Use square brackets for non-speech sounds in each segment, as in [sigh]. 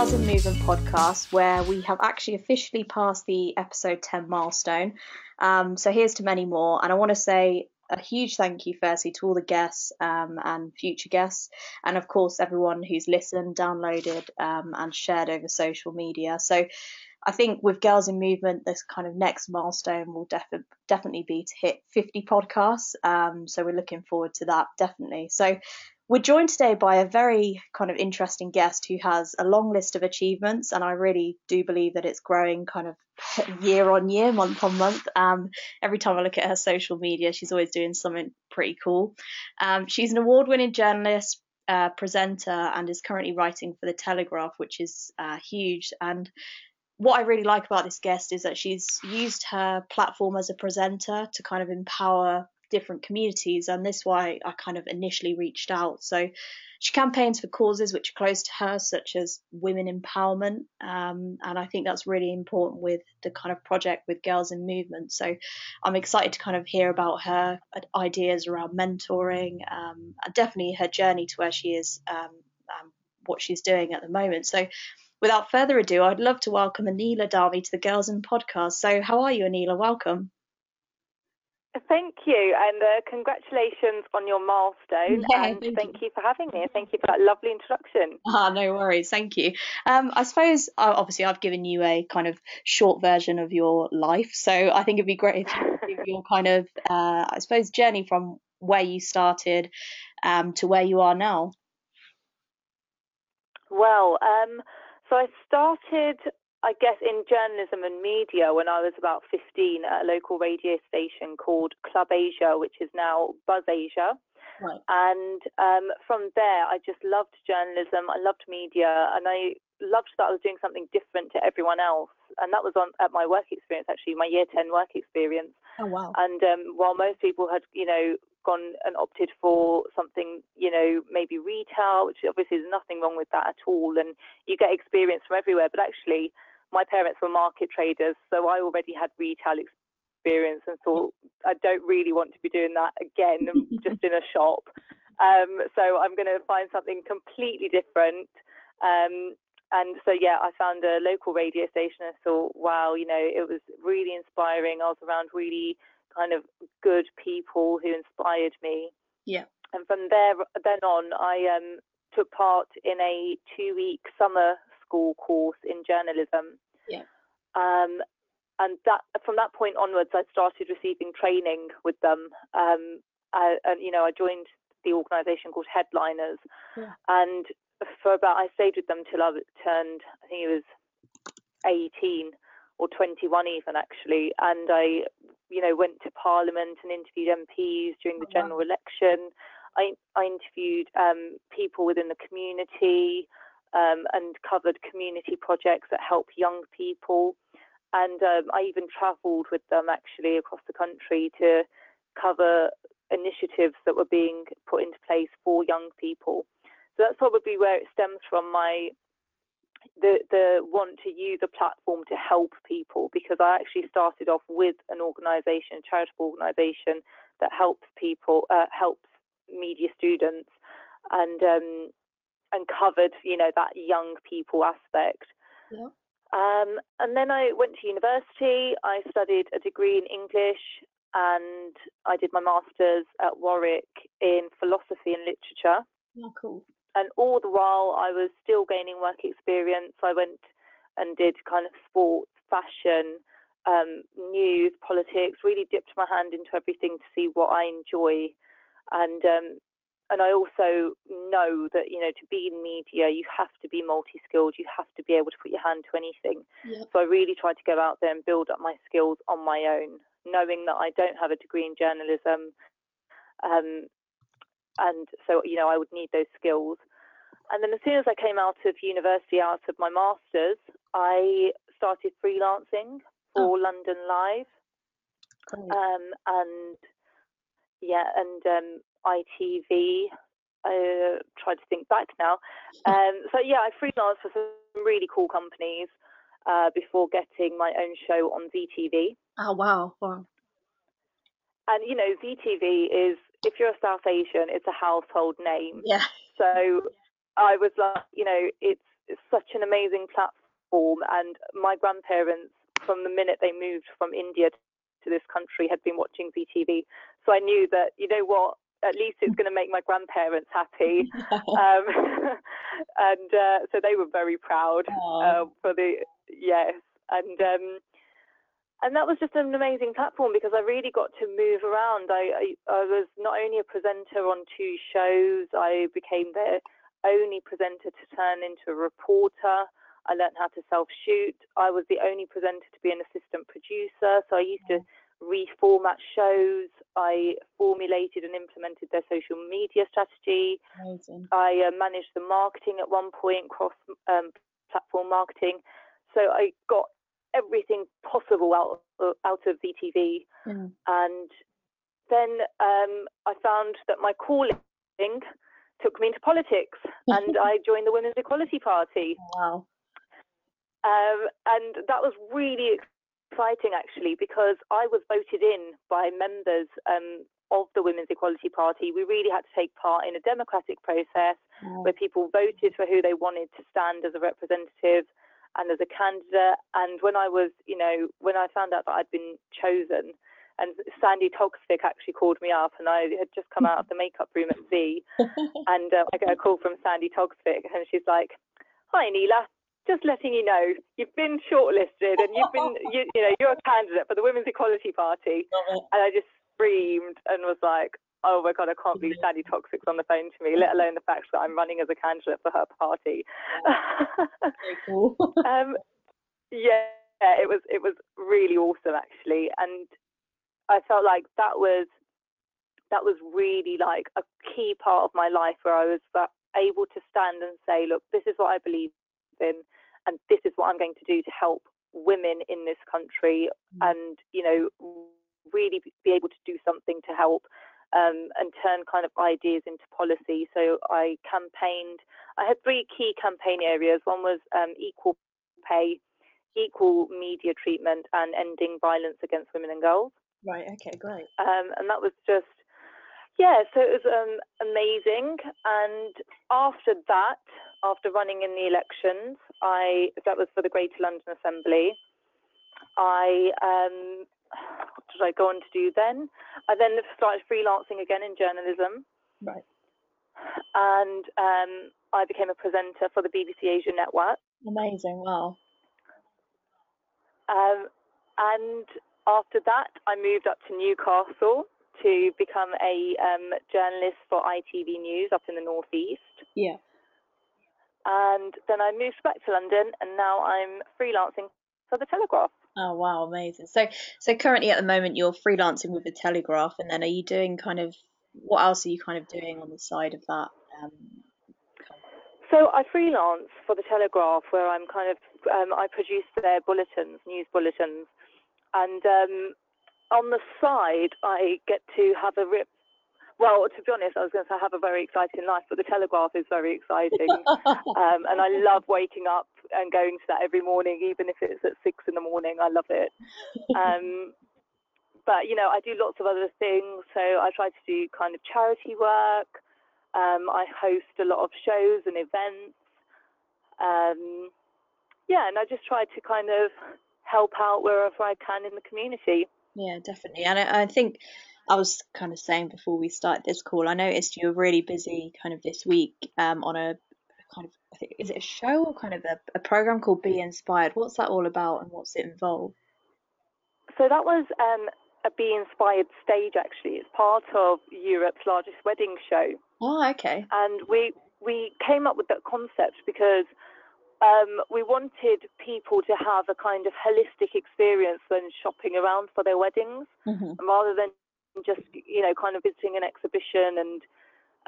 Girls in Movement podcast, where we have actually officially passed the episode 10 milestone. Um, so here's to many more. And I want to say a huge thank you, firstly, to all the guests um, and future guests, and of course, everyone who's listened, downloaded, um, and shared over social media. So I think with Girls in Movement, this kind of next milestone will def- definitely be to hit 50 podcasts. Um, so we're looking forward to that, definitely. So we're joined today by a very kind of interesting guest who has a long list of achievements, and I really do believe that it's growing kind of [laughs] year on year, month on month. Um, every time I look at her social media, she's always doing something pretty cool. Um, she's an award winning journalist, uh, presenter, and is currently writing for The Telegraph, which is uh, huge. And what I really like about this guest is that she's used her platform as a presenter to kind of empower different communities, and this why I kind of initially reached out. So she campaigns for causes which are close to her, such as women empowerment, um, and I think that's really important with the kind of project with Girls in Movement. So I'm excited to kind of hear about her ideas around mentoring, um, and definitely her journey to where she is, um, what she's doing at the moment. So without further ado, I'd love to welcome Anila Dhami to the Girls in podcast. So, how are you, Anila? Welcome. Thank you, and uh, congratulations on your milestone. Yeah, and thank, thank you. you. for having me. And thank you for that lovely introduction. Ah, no worries. Thank you. Um, I suppose uh, obviously I've given you a kind of short version of your life, so I think it'd be great if you give your kind of, uh, I suppose, journey from where you started um, to where you are now. Well, um, so I started I guess in journalism and media when I was about 15 at a local radio station called Club Asia, which is now Buzz Asia. Right. And um, from there, I just loved journalism. I loved media, and I loved that I was doing something different to everyone else. And that was on at my work experience, actually, my year 10 work experience. Oh wow! And um, while most people had, you know, gone and opted for something, you know, maybe retail, which obviously there's nothing wrong with that at all, and you get experience from everywhere. But actually, my parents were market traders, so I already had retail experience and thought I don't really want to be doing that again, [laughs] just in a shop. Um, so I'm going to find something completely different. Um, and so yeah, I found a local radio station. I thought, wow, you know, it was really inspiring. I was around really kind of good people who inspired me. Yeah. And from there, then on, I um, took part in a two-week summer school course in journalism. Yeah. Um, and that from that point onwards, I started receiving training with them. Um, I, and you know, I joined the organisation called Headliners, yeah. and for about I stayed with them till I turned, I think it was 18 or 21 even actually, and I, you know, went to Parliament and interviewed MPs during the oh, general election. I, I interviewed um, people within the community um, and covered community projects that help young people. And um, I even travelled with them actually across the country to cover initiatives that were being put into place for young people. So that's probably where it stems from my the the want to use a platform to help people because I actually started off with an organisation, a charitable organisation that helps people uh, helps media students and um, and covered, you know, that young people aspect. Yeah. Um, and then I went to university. I studied a degree in English and I did my master's at Warwick in philosophy and literature. Oh, cool. And all the while I was still gaining work experience. I went and did kind of sports, fashion, um, news, politics, really dipped my hand into everything to see what I enjoy. And um, and I also know that you know to be in media, you have to be multi-skilled. You have to be able to put your hand to anything. So I really tried to go out there and build up my skills on my own, knowing that I don't have a degree in journalism, um, and so you know I would need those skills. And then as soon as I came out of university, out of my masters, I started freelancing for oh. London Live, um, and yeah, and um, ITV. I uh, try to think back now. Um, so yeah, I freelanced for some really cool companies uh, before getting my own show on Zee TV. Oh wow! Wow. And you know, Zee TV is if you're a South Asian, it's a household name. Yeah. So I was like, you know, it's, it's such an amazing platform, and my grandparents, from the minute they moved from India to this country, had been watching Zee TV. So I knew that, you know what, at least it's going to make my grandparents happy. [laughs] um, [laughs] and uh, so they were very proud uh, for the yes, and um, and that was just an amazing platform because I really got to move around. I, I, I was not only a presenter on two shows, I became their only presenter to turn into a reporter. I learned how to self shoot. I was the only presenter to be an assistant producer. So I used to reformat shows. I formulated and implemented their social media strategy. Amazing. I uh, managed the marketing at one point, cross um, platform marketing. So I got everything possible out of, out of Zee TV. Mm. And then um, I found that my calling took me into politics, [laughs] and I joined the Women's Equality Party. Wow. Um, and that was really exciting, actually, because I was voted in by members um, of the Women's Equality Party. We really had to take part in a democratic process where people voted for who they wanted to stand as a representative and as a candidate. And when I was, you know, when I found out that I'd been chosen, and Sandi Toksvig actually called me up, and I had just come out of the makeup room at Zee, [laughs] and uh, I get a call from Sandi Toksvig, and she's like, "Hi, Neela." Just letting you know, you've been shortlisted and you've been, [laughs] you, you know, you're a candidate for the Women's Equality Party. And I just screamed and was like, oh my god, I can't believe Sandi Toksvig's on the phone to me, let alone the fact that I'm running as a candidate for her party. Cool. [laughs] [laughs] um, yeah, it was it was really awesome actually, and I felt like that was that was really like a key part of my life where I was able to stand and say, look, this is what I believe in, and this is what I'm going to do to help women in this country, mm. and you know really be able to do something to help um, and turn kind of ideas into policy. So I campaigned. I had three key campaign areas. One was um, equal pay, equal media treatment, and ending violence against women and girls. Right. Okay. Great. Um, and that was just yeah. So it was um, amazing. And after that, after running in the elections, I that was for the Greater London Assembly. I um, what did I go on to do then? I then started freelancing again in journalism. Right. And um, I became a presenter for the BBC Asia Network. Amazing! Wow. Um, and after that, I moved up to Newcastle to become a um, journalist for ITV News up in the northeast. Yeah. And then I moved back to London, and now I'm freelancing for the Telegraph. Oh wow, amazing. So so currently at the moment you're freelancing with the Telegraph, and then are you doing kind of what else are you kind of doing on the side of that? Um, so I freelance for the Telegraph, where I'm kind of um, I produce their bulletins, news bulletins, and um, on the side I get to have a rip well, to be honest, I was going to say I have a very exciting life, but the Telegraph is very exciting. [laughs] um, and I love waking up and going to that every morning, even if it's at six in the morning. I love it. Um, [laughs] but, you know, I do lots of other things. So I try to do kind of charity work. Um, I host a lot of shows and events. Um, yeah, and I just try to kind of help out wherever I can in the community. Yeah, definitely. And I, I think I was kind of saying before we start this call, I noticed you were really busy kind of this week um, on a kind of, I think, is it a show or kind of a, a program called Be Inspired? What's that all about and what's it involved? So that was um, a Be Inspired stage actually. It's part of Europe's largest wedding show. Oh, okay. And we we came up with that concept because um, we wanted people to have a kind of holistic experience when shopping around for their weddings, mm-hmm. rather than just you know kind of visiting an exhibition and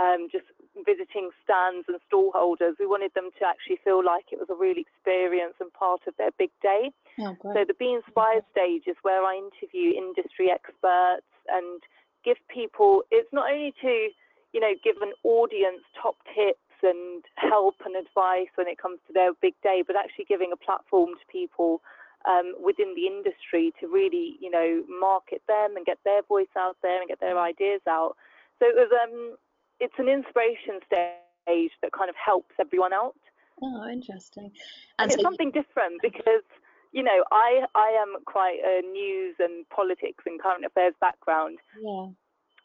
um, just visiting stands and stall holders. We wanted them to actually feel like it was a real experience and part of their big day. Oh, so the Be Inspired stage is where I interview industry experts and give people. It's not only to you know give an audience top tips and help and advice when it comes to their big day, but actually giving a platform to people um, within the industry to really, you know, market them and get their voice out there and get their ideas out. So it was, um, it's an inspiration stage that kind of helps everyone out. Oh, interesting. And, and it's so something different because, you know, I I am quite a news and politics and current affairs background. Yeah.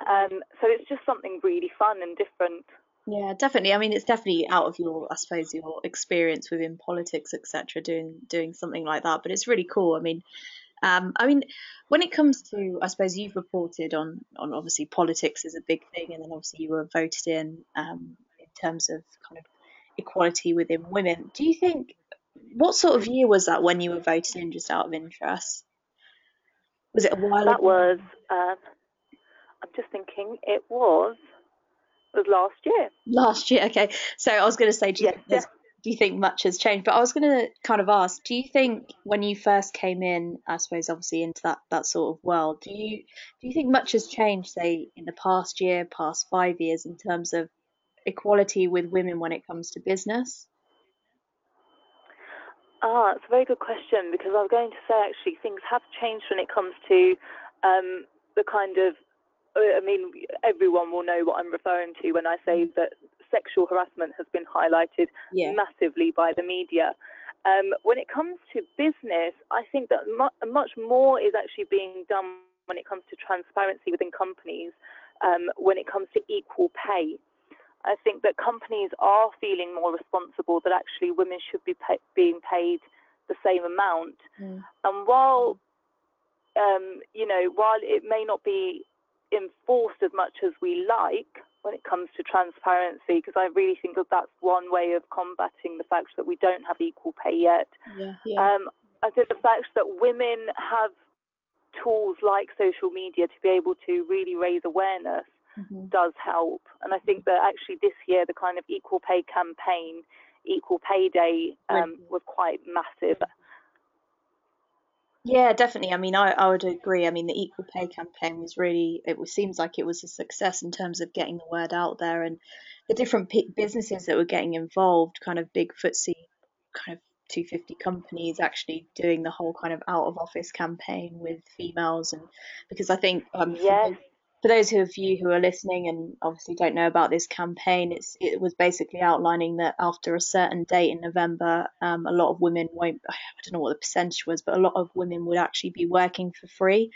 Um, so it's just something really fun and different. Yeah, definitely. I mean, it's definitely out of your, I suppose, your experience within politics, etc. Doing doing something like that, but it's really cool. I mean, um, I mean, when it comes to, I suppose you've reported on on obviously politics is a big thing, and then obviously you were voted in um, in terms of kind of equality within women. Do you think what sort of year was that when you were voted in? Just out of interest, was it a while? That ago? was. Um, I'm just thinking. It was was last year. Last year, okay. So I was going to say, do you, yes, yeah. do you think much has changed? But I was going to kind of ask, do you think when you first came in, I suppose obviously into that that sort of world, do you do you think much has changed, say, in the past year, past five years, in terms of equality with women when it comes to business? Ah, it's a very good question because I was going to say actually things have changed when it comes to um, the kind of I mean, everyone will know what I'm referring to when I say mm. that sexual harassment has been highlighted yeah. massively by the media. Um, when it comes to business, I think that mu- much more is actually being done when it comes to transparency within companies, um, when it comes to equal pay. I think that companies are feeling more responsible that actually women should be pay- being paid the same amount. Mm. And while um, you know, while it may not be enforced as much as we like when it comes to transparency, because I really think that that's one way of combating the fact that we don't have equal pay yet. Yeah, yeah. Um, I think the fact that women have tools like social media to be able to really raise awareness mm-hmm. does help. And I think that actually this year, the kind of equal pay campaign, Equal Pay Day, um, was quite massive. Yeah, definitely. I mean, I, I would agree. I mean, the equal pay campaign was really, it was, seems like it was a success in terms of getting the word out there and the different p- businesses that were getting involved, kind of big FTSE kind of 250 companies actually doing the whole kind of out of office campaign with females. And because I think um, for those of you who are listening and obviously don't know about this campaign, it was basically outlining that after a certain date in November, um, a lot of women won't. I don't know what the percentage was, but a lot of women would actually be working for free,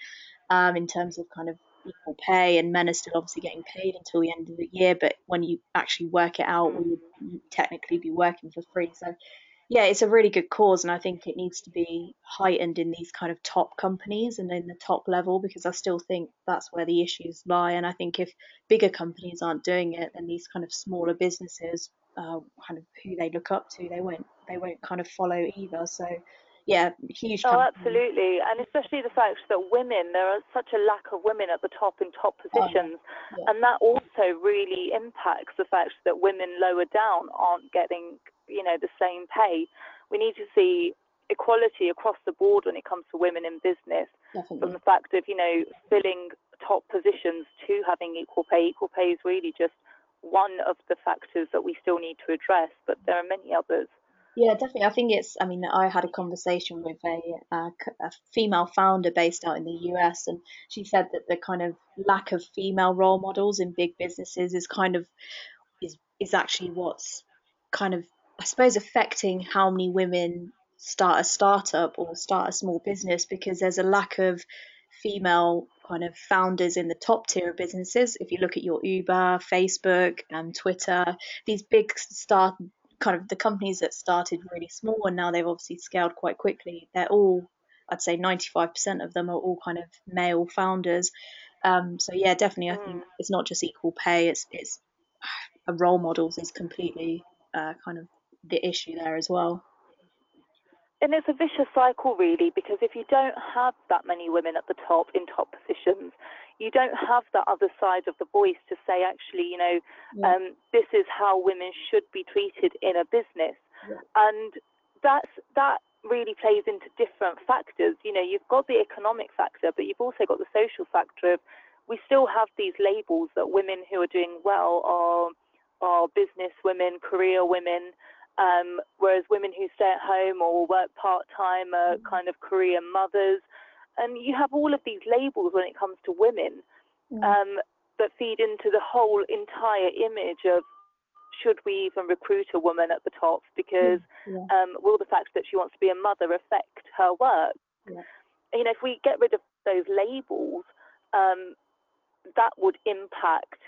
um, in terms of kind of equal pay, and men are still obviously getting paid until the end of the year. But when you actually work it out, we would technically be working for free. So yeah, it's a really good cause, and I think it needs to be heightened in these kind of top companies and in the top level because I still think that's where the issues lie. And I think if bigger companies aren't doing it, then these kind of smaller businesses, uh, kind of who they look up to, they won't they won't kind of follow either. So yeah, huge. Oh, absolutely, and especially the fact that women, there are such a lack of women at the top in top oh, positions, oh, yeah. and that also really impacts the fact that women lower down aren't getting you know the same pay. We need to see equality across the board when it comes to women in business. Definitely. From the fact of you know filling top positions to having equal pay. Equal pay is really just one of the factors that we still need to address, but there are many others. Yeah, definitely. I think it's. I mean, I had a conversation with a, uh, a, a, female founder based out in the US, and she said that the kind of lack of female role models in big businesses is kind of is is actually what's kind of I suppose, affecting how many women start a startup or start a small business because there's a lack of female kind of founders in the top tier of businesses. If you look at your Uber, Facebook, and Twitter, these big start kind of the companies that started really small and now they've obviously scaled quite quickly. They're all, I'd say, 95% of them are all kind of male founders. Um, so yeah, definitely, I think mm. it's not just equal pay. It's it's [sighs] a role models is completely uh, kind of the issue there as well. And it's a vicious cycle, really, because if you don't have that many women at the top in top positions, you don't have that other side of the voice to say, actually, you know, yeah. um, this is how women should be treated in a business. Yeah. And that's that really plays into different factors. You know, you've got the economic factor, but you've also got the social factor of we still have these labels that women who are doing well are are business women, career women, um, whereas women who stay at home or work part time are mm. kind of career mothers. And you have all of these labels when it comes to women mm. um, that feed into the whole entire image of should we even recruit a woman at the top because mm, yeah. um, will the fact that she wants to be a mother affect her work? Yeah. You know, if we get rid of those labels, um, that would impact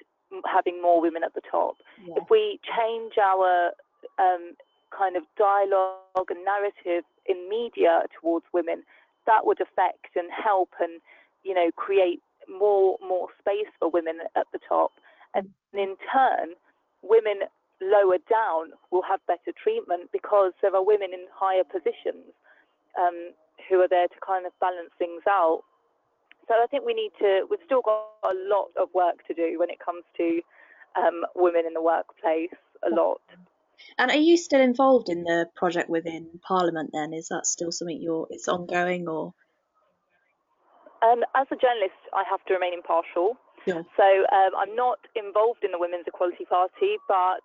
having more women at the top. Yeah. If we change our um, kind of dialogue and narrative in media towards women, that would affect and help and you know create more more space for women at the top, and in turn, women lower down will have better treatment because there are women in higher positions um, who are there to kind of balance things out. So I think we need to. We've still got a lot of work to do when it comes to um, women in the workplace. A lot. And are you still involved in the project within Parliament? Then is that still something you're? It's ongoing or? Um, as a journalist, I have to remain impartial. Yeah. So um, I'm not involved in the Women's Equality Party, but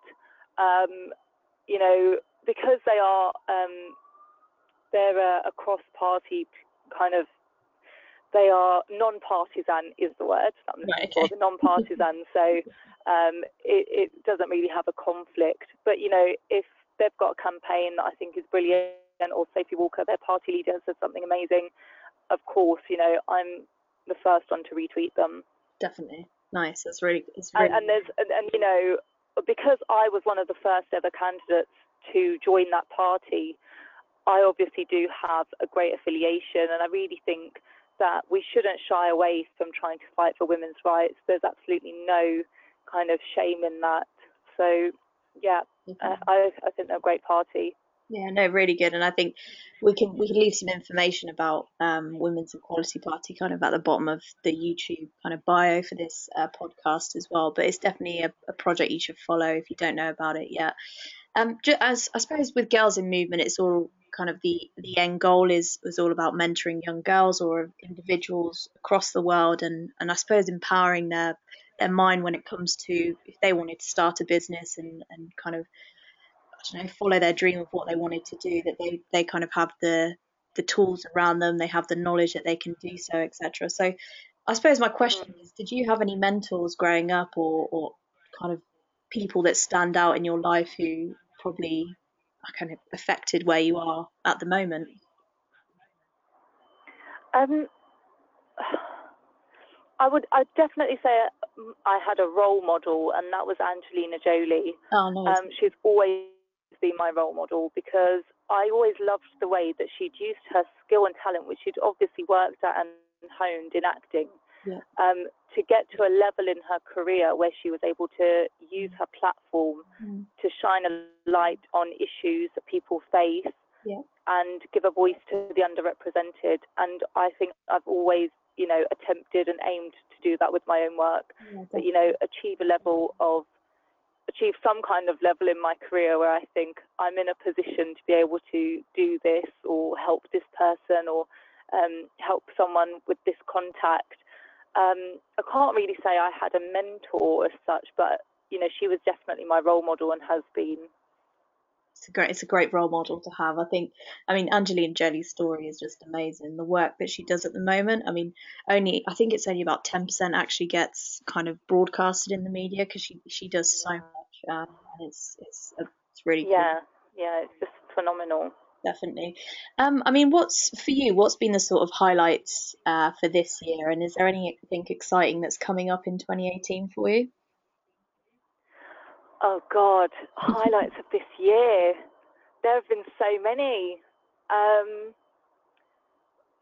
um, you know, because they are um, they're a, a cross-party kind of they are non-partisan is the word right, okay. non-partisan. [laughs] So um, it, it, doesn't really have a conflict. But you know if they've got a campaign that I think is brilliant or Sophie Walker their party leader says something amazing of course you know I'm the first one to retweet them. Definitely. Nice. That's really, it's really and, and there's and, and you know because I was one of the first ever candidates to join that party I obviously do have a great affiliation and I really think that we shouldn't shy away from trying to fight for women's rights. There's absolutely no kind of shame in that. So, yeah, mm-hmm. uh, I, I think they're a great party. Yeah, no, really good, and I think we can we can leave some information about um, Women's Equality Party kind of at the bottom of the YouTube kind of bio for this uh, podcast as well. But it's definitely a, a, project you should follow if you don't know about it yet. Um, as I suppose with Girls in Movement, it's all kind of the the end goal is is all about mentoring young girls or individuals across the world and and I suppose empowering their their mind when it comes to if they wanted to start a business and and kind of I don't know follow their dream of what they wanted to do that they they kind of have the the tools around them they have the knowledge that they can do so etc so I suppose my question is did you have any mentors growing up or or kind of people that stand out in your life who probably kind of affected where you are at the moment? Um, [sighs] I would, I definitely say I had a role model, and that was Angelina Jolie. Oh, nice. Um, she's always been my role model because I always loved the way that she'd used her skill and talent, which she'd obviously worked at and honed in acting, yeah. um, to get to a level in her career where she was able to use her platform mm. to shine a light on issues that people face yeah. and give a voice to the underrepresented. And I think I've always, you know, attempted and aimed to do that with my own work. Yeah, that, you know, achieve a level of achieve some kind of level in my career where I think I'm in a position to be able to do this or help this person or um, help someone with this contact um, I can't really say I had a mentor as such, but you know, she was definitely my role model and has been. It's a great, it's a great role model to have. I think, I mean, Angelina Jolie's story is just amazing. The work that she does at the moment. I mean, only I think it's only about ten percent actually gets kind of broadcasted in the media because she she does so much, um, and it's it's it's really yeah cool. yeah it's just phenomenal definitely. Um, I mean, what's for you? What's been the sort of highlights uh, for this year, and is there anything exciting that's coming up in 2018 for you? Oh God, [laughs] highlights of this year. There have been so many. Um,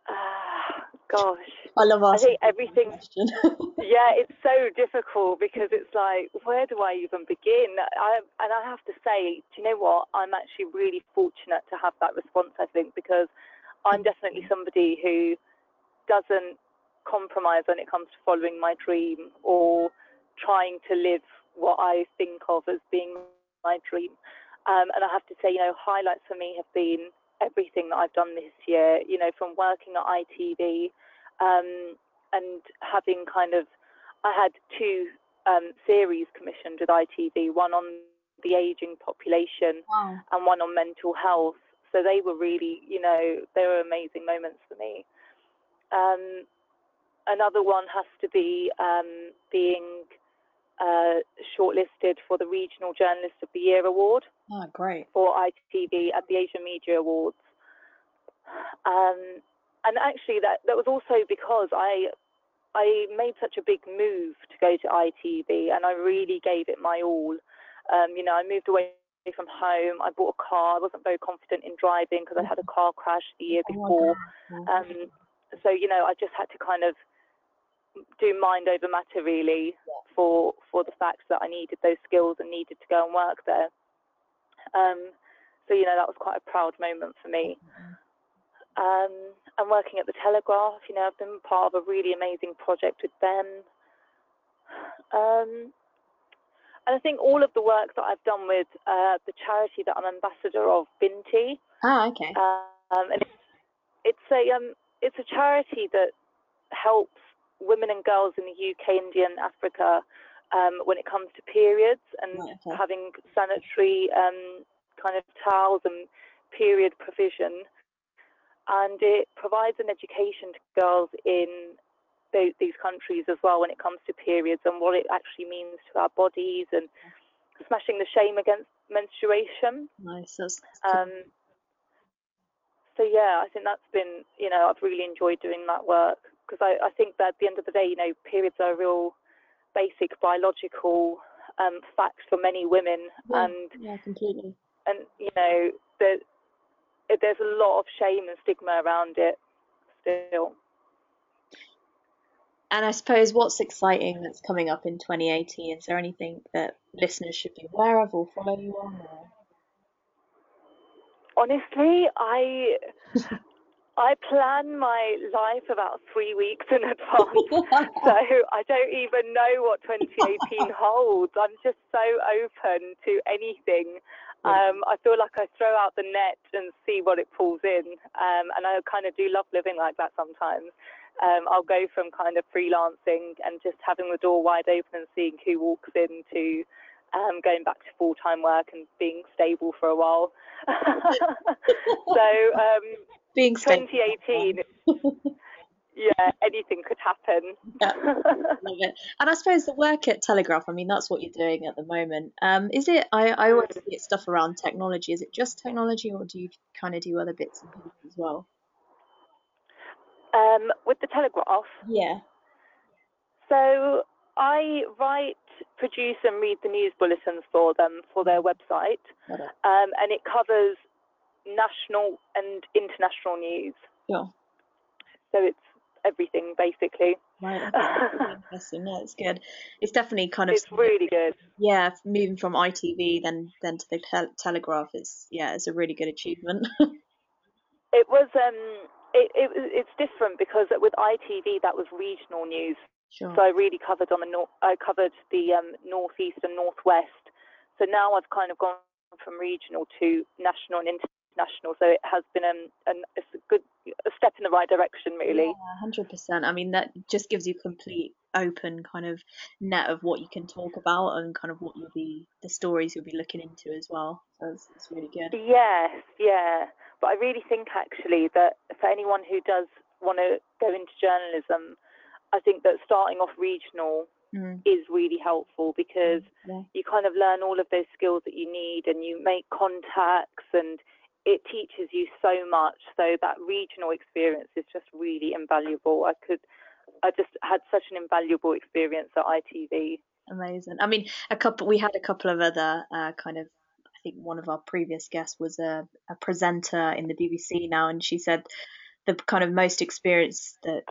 uh, gosh, I love asking. I think everything. [laughs] [laughs] yeah, it's so difficult because it's like, where do I even begin? I, and I have to say, do you know what? I'm actually really fortunate to have that response. I think because I'm definitely somebody who doesn't compromise when it comes to following my dream or trying to live what I think of as being my dream. Um, and I have to say, you know, highlights for me have been everything that I've done this year, you know, from working at ITV um, and having kind of, I had two um, series commissioned with ITV, one on the aging population wow. and one on mental health. So they were really, you know, they were amazing moments for me. Um, another one has to be um, being uh, shortlisted for the Regional Journalist of the Year award. Oh, great. For ITV at the Asian Media Awards. Um, and actually, that, that was also because I I made such a big move to go to ITV, and I really gave it my all. Um, you know, I moved away from home. I bought a car. I wasn't very confident in driving because I had a car crash the year oh before. Um, so you know, I just had to kind of do mind over matter really for for the fact that I needed those skills and needed to go and work there. Um, so you know, that was quite a proud moment for me. Um, I'm working at the Telegraph. You know, I've been part of a really amazing project with them. Um, and I think all of the work that I've done with uh, the charity that I'm ambassador of, Binti. Oh, okay. Um, and it's, it's a um, it's a charity that helps women and girls in the UK, India, and Africa um, when it comes to periods and okay. having sanitary um, kind of towels and period provision and it provides an education to girls in these countries as well when it comes to periods and what it actually means to our bodies and smashing the shame against menstruation. Nice. That's, um, so yeah, I think that's been you know I've really enjoyed doing that work because I, I think that at the end of the day you know periods are a real basic biological um, fact for many women yeah, and yeah completely and you know the there's a lot of shame and stigma around it still. And I suppose what's exciting that's coming up in 2018? Is there anything that listeners should be aware of or follow you on? Or? Honestly, I I plan my life about three weeks in advance, [laughs] so I don't even know what 2018 [laughs] holds. I'm just so open to anything. Um, I feel like I throw out the net and see what it pulls in, um, and I kind of do love living like that sometimes. Um, I'll go from kind of freelancing and just having the door wide open and seeing who walks in to um, going back to full time work and being stable for a while. [laughs] so um, being 2018 [laughs] yeah, anything could happen. yeah, love it. And I suppose the work at Telegraph, I mean, that's what you're doing at the moment. Um, is it? I, I always get stuff around technology. Is it just technology, or do you kind of do other bits and pieces as well? Um, with the Telegraph. Yeah. So I write, produce, and read the news bulletins for them for their website, um, and it covers national and international news. Yeah. So it's everything basically. Right, [laughs] interesting. No, it's good. It's definitely kind of. It's really good. Yeah, moving from ITV then then to the te- Telegraph is yeah, it's a really good achievement. [laughs] it was um, it, it it's different because with ITV that was regional news. Sure. So I really covered on the north. I covered the um, northeast and northwest. So now I've kind of gone from regional to national and international international. So it has been um, an, it's a good a step in the right direction, really. hundred percent. I mean, that just gives you complete open kind of net of what you can talk about and kind of what you'll be the stories you'll be looking into as well. So it's, it's really good. Yes, yeah. But I really think actually that for anyone who does want to go into journalism, I think that starting off regional mm. is really helpful because yeah. you kind of learn all of those skills that you need and you make contacts and it teaches you so much. So that regional experience is just really invaluable. I could, I just had such an invaluable experience at ITV. Amazing. I mean, a couple. We had a couple of other uh, kind of. I think one of our previous guests was a, a presenter in the BBC now, and she said the kind of most experience that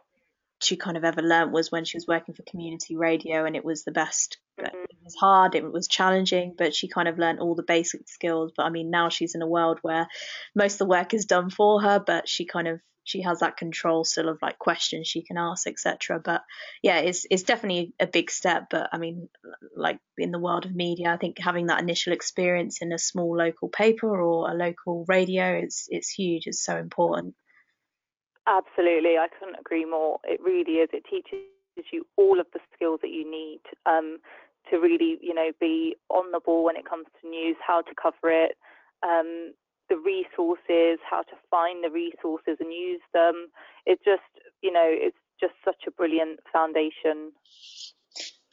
she kind of ever learnt was when she was working for community radio, and it was the best mm-hmm. it was hard, it was challenging, but she kind of learned all the basic skills. But I mean, now she's in a world where most of the work is done for her, but she kind of she has that control still of like questions she can ask, etc. But yeah, it's it's definitely a big step. But I mean, like in the world of media, I think having that initial experience in a small local paper or a local radio, it's it's huge. It's so important. Absolutely, I couldn't agree more. It really is. It teaches you all of the skills that you need um, to really, you know, be on the ball when it comes to news, how to cover it, um, the resources, how to find the resources and use them. It's just, you know, it's just such a brilliant foundation.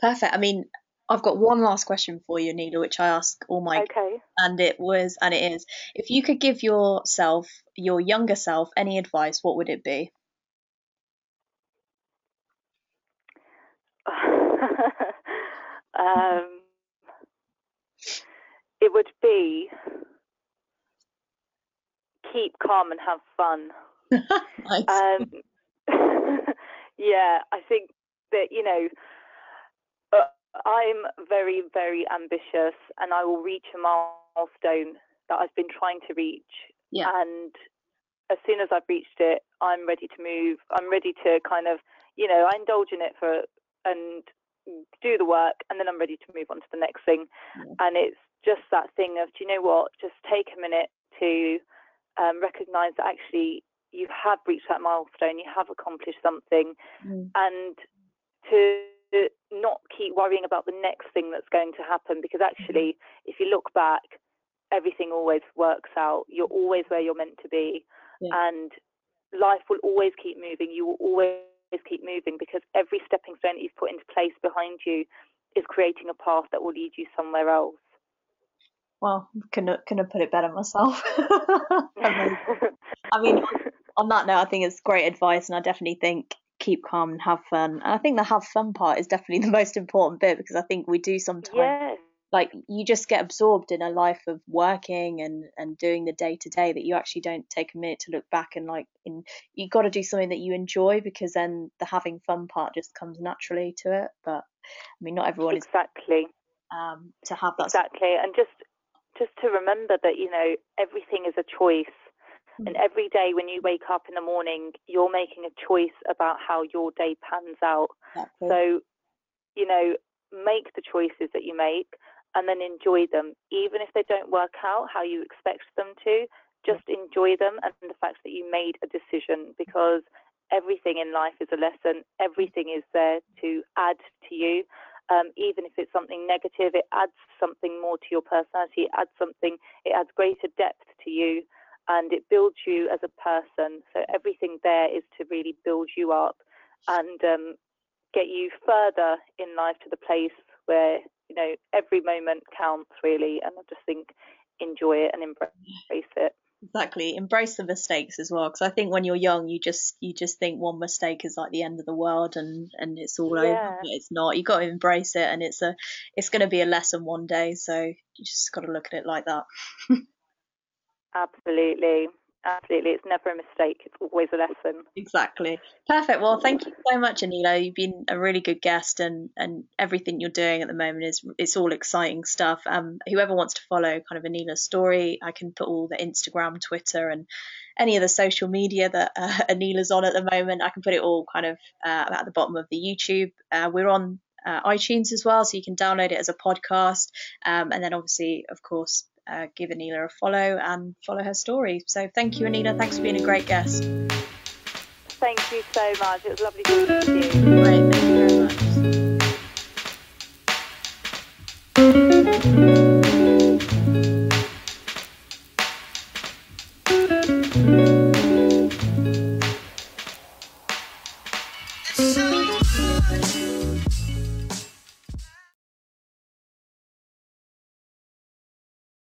Perfect. I mean, I've got one last question for you, Neela, which I ask all my okay. and it was and it is if you could give yourself your younger self any advice, what would it be? [laughs] um, it would be keep calm and have fun. [laughs] nice. um, [laughs] yeah, I think that you know uh, I'm very very ambitious, and I will reach a milestone that I've been trying to reach. Yeah. And as soon as I've reached it, I'm ready to move. I'm ready to kind of, you know, I indulge in it for and do the work, and then I'm ready to move on to the next thing. Yeah. And it's just that thing of, do you know what? Just take a minute to um, recognize that actually you have reached that milestone, you have accomplished something, Mm. and to not keep worrying about the next thing that's going to happen because actually, mm-hmm. if you look back, everything always works out. You're always where you're meant to be, Yeah. and life will always keep moving. You will always keep moving because every stepping stone that you've put into place behind you is creating a path that will lead you somewhere else. Well, couldn't couldn't put it better myself. [laughs] [laughs] I mean, on that note, I think it's great advice, and I definitely think keep calm and have fun. And I think the have fun part is definitely the [laughs] most important bit because I think we do sometimes yes. like you just get absorbed in a life of working and and doing the day to day that you actually don't take a minute to look back and like in you got to do something that you enjoy because then the having fun part just comes naturally to it. But I mean, not everyone is exactly. um to have that. Exactly, and just just to remember that you know everything is a choice, and Mm. every day when you wake up in the morning, you're making a choice about how your day pans out. Exactly. So, you know, make the choices that you make, and then enjoy them, even if they don't work out how you expect them to. Just enjoy them, and the fact that you made a decision, because everything in life is a lesson. Everything is there to add to you um, even if it's something negative, it adds something more to your personality, it adds something, it adds greater depth to you, and it builds you as a person. So everything there is to really build you up and um, get you further in life to the place where, you know, every moment counts really. And I just think enjoy it and embrace it exactly embrace the mistakes as well because i think when you're young you just you just think one mistake is like the end of the world and and it's all Yeah. over but it's not you got to embrace it and it's a it's going to be a lesson one day so you just got to look at it like that [laughs] absolutely. Absolutely. It's never a mistake. It's always a lesson. Exactly. Perfect. Well thank you so much anila you've been a really good guest and and everything you're doing at the moment is it's all exciting stuff. Um whoever wants to follow kind of anila's story i can put all the instagram twitter and any of the social media that uh, [laughs] anila's on at the moment. I can put it all kind of uh, at the bottom of the youtube. Uh, we're on uh, iTunes as well, so you can download it as a podcast. Um, and then, obviously, of course, uh, give Anila a follow and follow her story. So, thank you, Anila. Thanks for being a great guest. thank you so much it was lovely talking to you Great. Thank you very much.